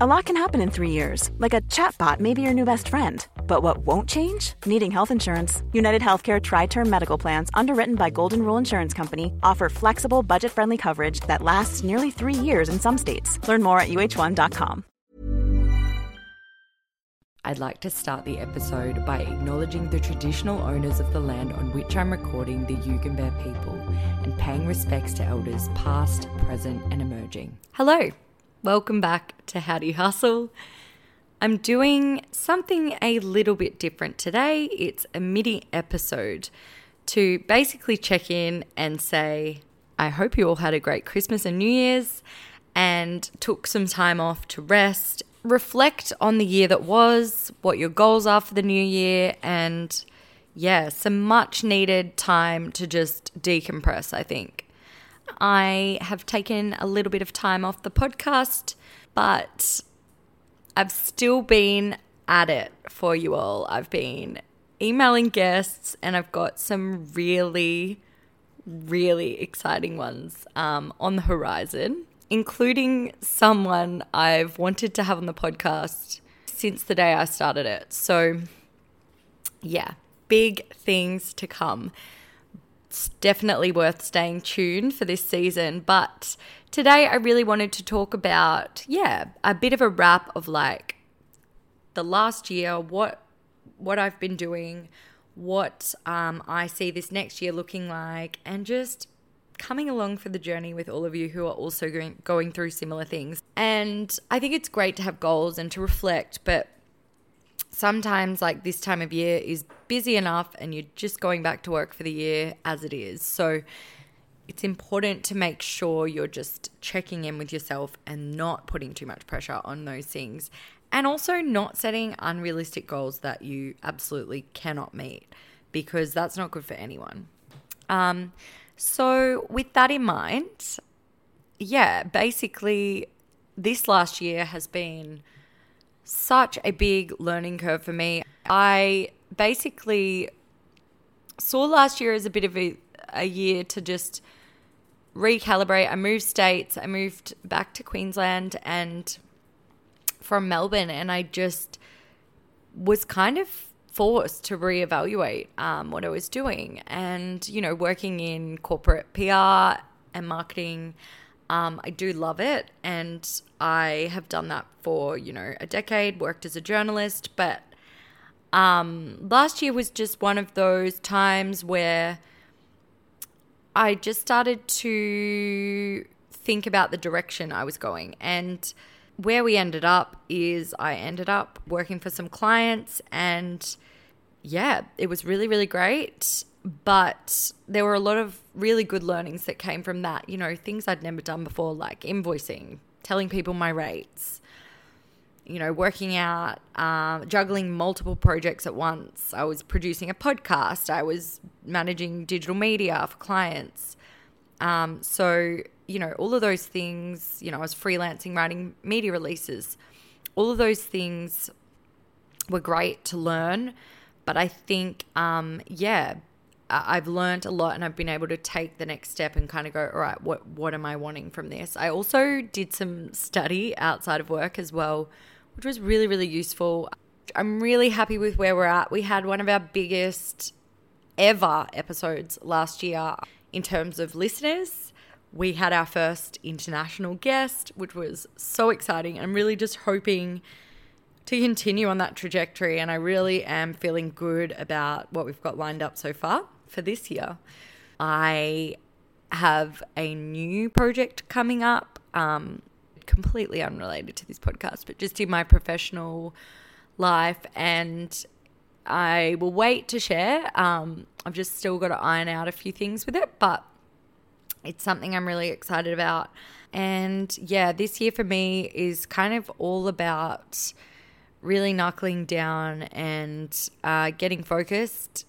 A lot can happen in three years, like a chatbot may be your new best friend. But what won't change? Needing health insurance. United Healthcare Tri Term Medical Plans, underwritten by Golden Rule Insurance Company, offer flexible, budget friendly coverage that lasts nearly three years in some states. Learn more at uh1.com. I'd like to start the episode by acknowledging the traditional owners of the land on which I'm recording the Yugambeh people and paying respects to elders past, present, and emerging. Hello, welcome back to How Do Hustle. I'm doing something a little bit different today. It's a mini episode to basically check in and say, I hope you all had a great Christmas and New Year's and took some time off to rest, reflect on the year that was, what your goals are for the new year, and yeah, some much needed time to just decompress, I think. I have taken a little bit of time off the podcast, but I've still been at it for you all. I've been emailing guests and I've got some really, really exciting ones um, on the horizon, including someone I've wanted to have on the podcast since the day I started it. So, yeah, big things to come. It's definitely worth staying tuned for this season. But today I really wanted to talk about, yeah, a bit of a wrap of like the last year, what what I've been doing, what um, I see this next year looking like, and just coming along for the journey with all of you who are also going, going through similar things. And I think it's great to have goals and to reflect, but sometimes like this time of year is busy enough and you're just going back to work for the year as it is. So it's important to make sure you're just checking in with yourself and not putting too much pressure on those things. And also not setting unrealistic goals that you absolutely cannot meet because that's not good for anyone. Um, so, with that in mind, yeah, basically, this last year has been such a big learning curve for me. I basically saw last year as a bit of a, a year to just recalibrate. I moved states, I moved back to Queensland and from Melbourne, and I just was kind of forced to reevaluate um, what I was doing. And, you know, working in corporate PR and marketing, um, I do love it. And I have done that for, you know, a decade, worked as a journalist. But um, last year was just one of those times where I just started to think about the direction I was going. And where we ended up is I ended up working for some clients and yeah, it was really, really great. But there were a lot of really good learnings that came from that. You know, things I'd never done before, like invoicing, telling people my rates, you know, working out, um, juggling multiple projects at once. I was producing a podcast, I was managing digital media for clients. Um, so, you know, all of those things, you know, I was freelancing, writing media releases. All of those things were great to learn. But I think, um, yeah, I've learned a lot and I've been able to take the next step and kind of go, all right, what, what am I wanting from this? I also did some study outside of work as well, which was really, really useful. I'm really happy with where we're at. We had one of our biggest ever episodes last year in terms of listeners. We had our first international guest, which was so exciting. I'm really just hoping to continue on that trajectory. And I really am feeling good about what we've got lined up so far for this year. I have a new project coming up, um, completely unrelated to this podcast, but just in my professional life. And I will wait to share. Um, I've just still got to iron out a few things with it, but it's something I'm really excited about. And yeah, this year for me is kind of all about really knuckling down and uh, getting focused.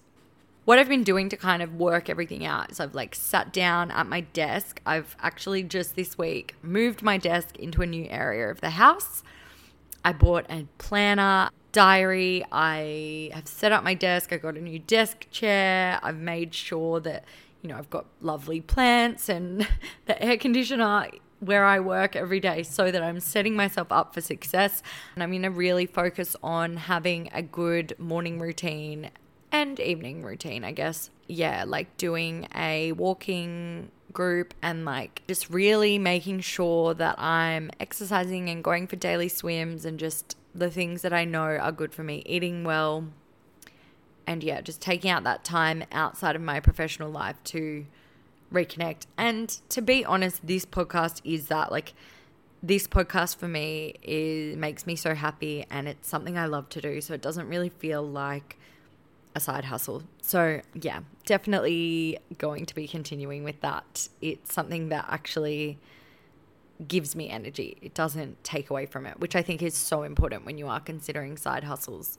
What I've been doing to kind of work everything out is I've like sat down at my desk. I've actually just this week moved my desk into a new area of the house. I bought a planner, diary. I have set up my desk. I got a new desk chair. I've made sure that, you know, I've got lovely plants and the air conditioner where I work every day so that I'm setting myself up for success. And I'm going to really focus on having a good morning routine and evening routine, I guess. Yeah, like doing a walking group and like just really making sure that I'm exercising and going for daily swims and just the things that I know are good for me, eating well. And yeah, just taking out that time outside of my professional life to reconnect. And to be honest, this podcast is that like this podcast for me is makes me so happy and it's something I love to do. So it doesn't really feel like a side hustle. So yeah, definitely going to be continuing with that. It's something that actually gives me energy. It doesn't take away from it, which I think is so important when you are considering side hustles.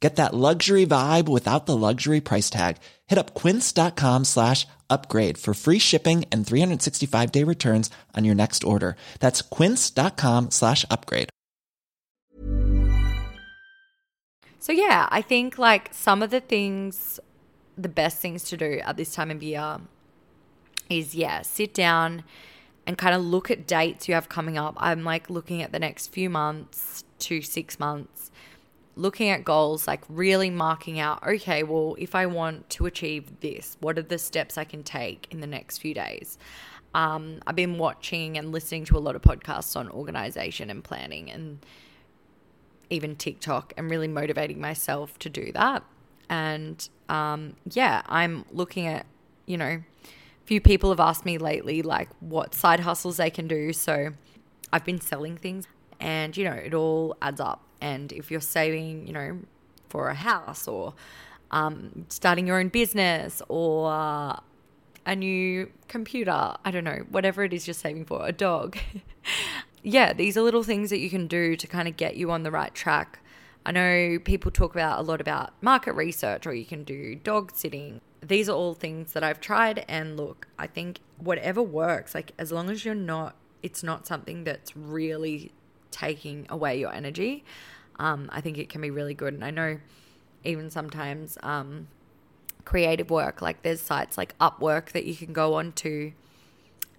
Get that luxury vibe without the luxury price tag. Hit up quince.com slash upgrade for free shipping and 365 day returns on your next order. That's quince.com slash upgrade. So yeah, I think like some of the things, the best things to do at this time of year is yeah, sit down and kind of look at dates you have coming up. I'm like looking at the next few months to six months looking at goals, like really marking out, okay, well, if I want to achieve this, what are the steps I can take in the next few days? Um, I've been watching and listening to a lot of podcasts on organization and planning and even TikTok and really motivating myself to do that. And um, yeah, I'm looking at, you know, a few people have asked me lately, like, what side hustles they can do. So I've been selling things and, you know, it all adds up. And if you're saving, you know, for a house or um, starting your own business or a new computer, I don't know, whatever it is you're saving for, a dog. yeah, these are little things that you can do to kind of get you on the right track. I know people talk about a lot about market research or you can do dog sitting. These are all things that I've tried and look, I think whatever works, like as long as you're not it's not something that's really taking away your energy, um, I think it can be really good. And I know even sometimes um, creative work, like there's sites like Upwork that you can go on to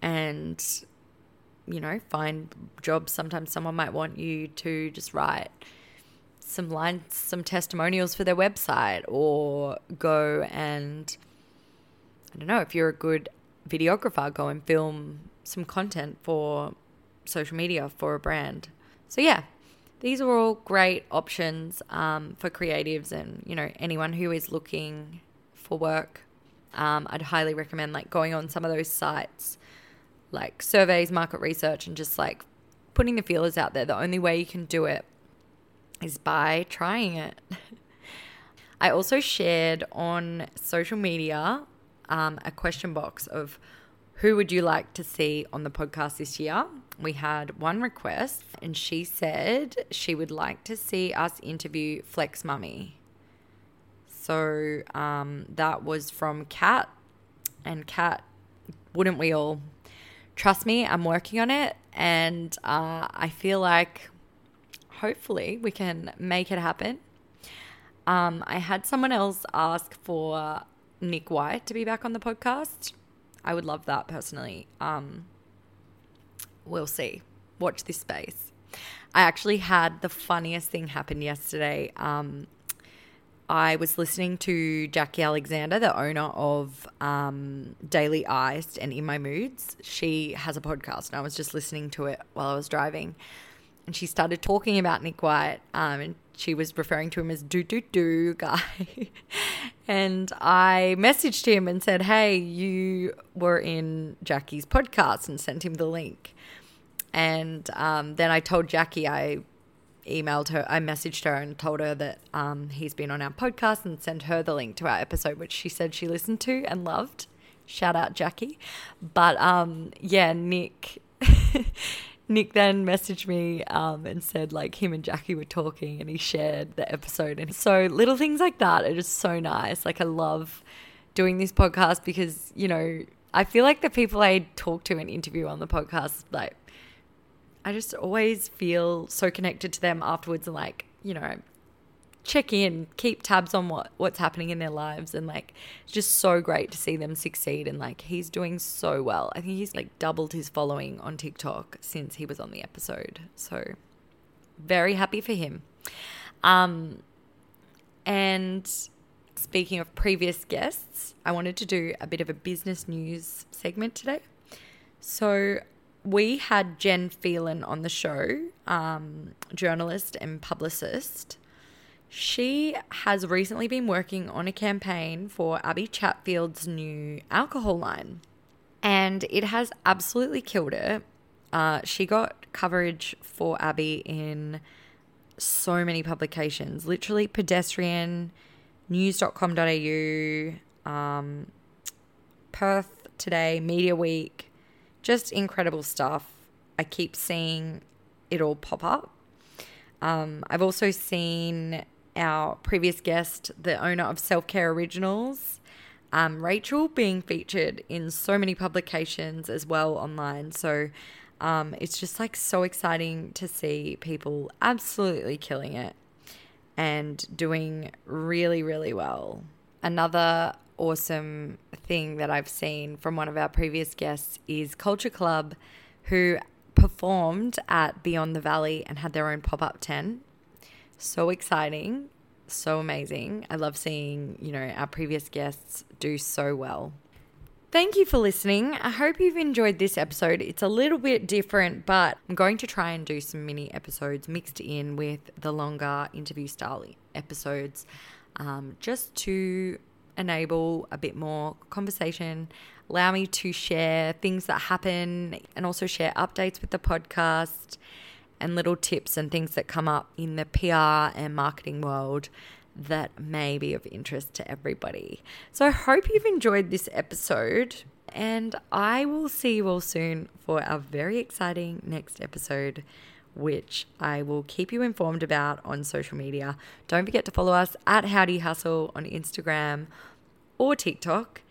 and, you know, find jobs. Sometimes someone might want you to just write some lines, some testimonials for their website, or go and I don't know if you're a good videographer, go and film some content for social media for a brand. So yeah, these are all great options um, for creatives and you know anyone who is looking for work. Um, I'd highly recommend like going on some of those sites, like surveys, market research, and just like putting the feelers out there. The only way you can do it is by trying it. I also shared on social media um, a question box of who would you like to see on the podcast this year? We had one request, and she said she would like to see us interview Flex Mami. So um, that was from Kat, and Kat, wouldn't we all? Trust me, I'm working on it, and uh, I feel like hopefully we can make it happen. Um, I had someone else ask for Nick White to be back on the podcast. I would love that personally. Um, we'll see. Watch this space. I actually had the funniest thing happen yesterday. Um, I was listening to Jackie Alexander, the owner of um, Daily Iced and In My Moods. She has a podcast, and I was just listening to it while I was driving. And she started talking about Nick White, um, and she was referring to him as do do do guy. and I messaged him and said, Hey, you were in Jackie's podcast and sent him the link. And um, then I told Jackie I emailed her, I messaged her and told her that um, he's been on our podcast and sent her the link to our episode, which she said she listened to and loved. Shout out Jackie. But um, yeah, Nick. Nick then messaged me um, and said like him and Jackie were talking and he shared the episode. And so little things like that are just so nice. Like I love doing this podcast because, you know, I feel like the people I talk to and interview on the podcast, like I just always feel so connected to them afterwards and like, you know, check in, keep tabs on what what's happening in their lives and like it's just so great to see them succeed and like he's doing so well. I think he's like doubled his following on TikTok since he was on the episode. So very happy for him. Um and speaking of previous guests, I wanted to do a bit of a business news segment today. So we had Jen Phelan on the show, um, journalist and publicist. She has recently been working on a campaign for Abbie Chatfield's new alcohol line, and it has absolutely killed it. Uh, she got coverage for Abbie in so many publications, literally pedestrian, news.com.au, um, Perth Today, Media Week, just incredible stuff. I keep seeing it all pop up. Um, I've also seen our previous guest, the owner of Self Care Originals, um, Rachel, being featured in so many publications as well online. So um, it's just like so exciting to see people absolutely killing it and doing really, really well. Another awesome thing that I've seen from one of our previous guests is Culture Club, who performed at Beyond the Valley and had their own pop up tent. So exciting, so amazing. I love seeing, you know, our previous guests do so well. Thank you for listening. I hope you've enjoyed this episode. It's a little bit different, but I'm going to try and do some mini episodes mixed in with the longer interview style episodes um, just to enable a bit more conversation, allow me to share things that happen and also share updates with the podcast and little tips and things that come up in the PR and marketing world that may be of interest to everybody. So I hope you've enjoyed this episode and I will see you all soon for our very exciting next episode which I will keep you informed about on social media. Don't forget to follow us at Howdy Hustle on Instagram or TikTok.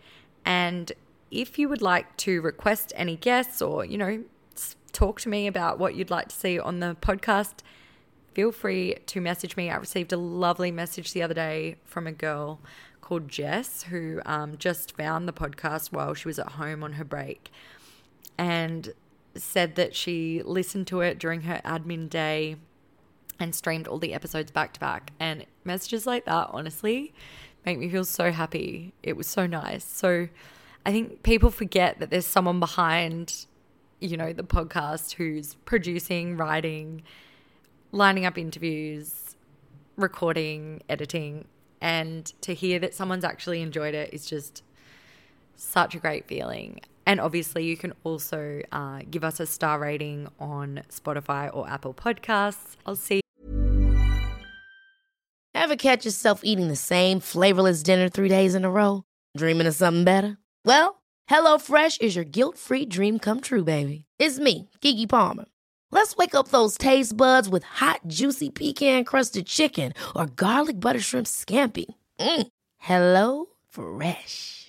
And if you would like to request any guests or, you know, talk to me about what you'd like to see on the podcast, feel free to message me. I received a lovely message the other day from a girl called Jess who um, just found the podcast while she was at home on her break and said that she listened to it during her admin day and streamed all the episodes back to back. And messages like that, honestly, make me feel so happy. It was so nice. So I think people forget that there's someone behind, you know, the podcast who's producing, writing, lining up interviews, recording, editing. And to hear that someone's actually enjoyed it is just such a great feeling. And obviously, you can also uh, give us a star rating on Spotify or Apple Podcasts. I'll see. Ever catch yourself eating the same flavorless dinner three days in a row? Dreaming of something better? Well, HelloFresh is your guilt free dream come true, baby. It's me, Keke Palmer. Let's wake up those taste buds with hot, juicy pecan crusted chicken or garlic butter shrimp scampi. Mm. Hello Fresh.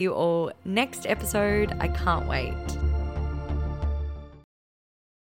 You all next episode. I can't wait.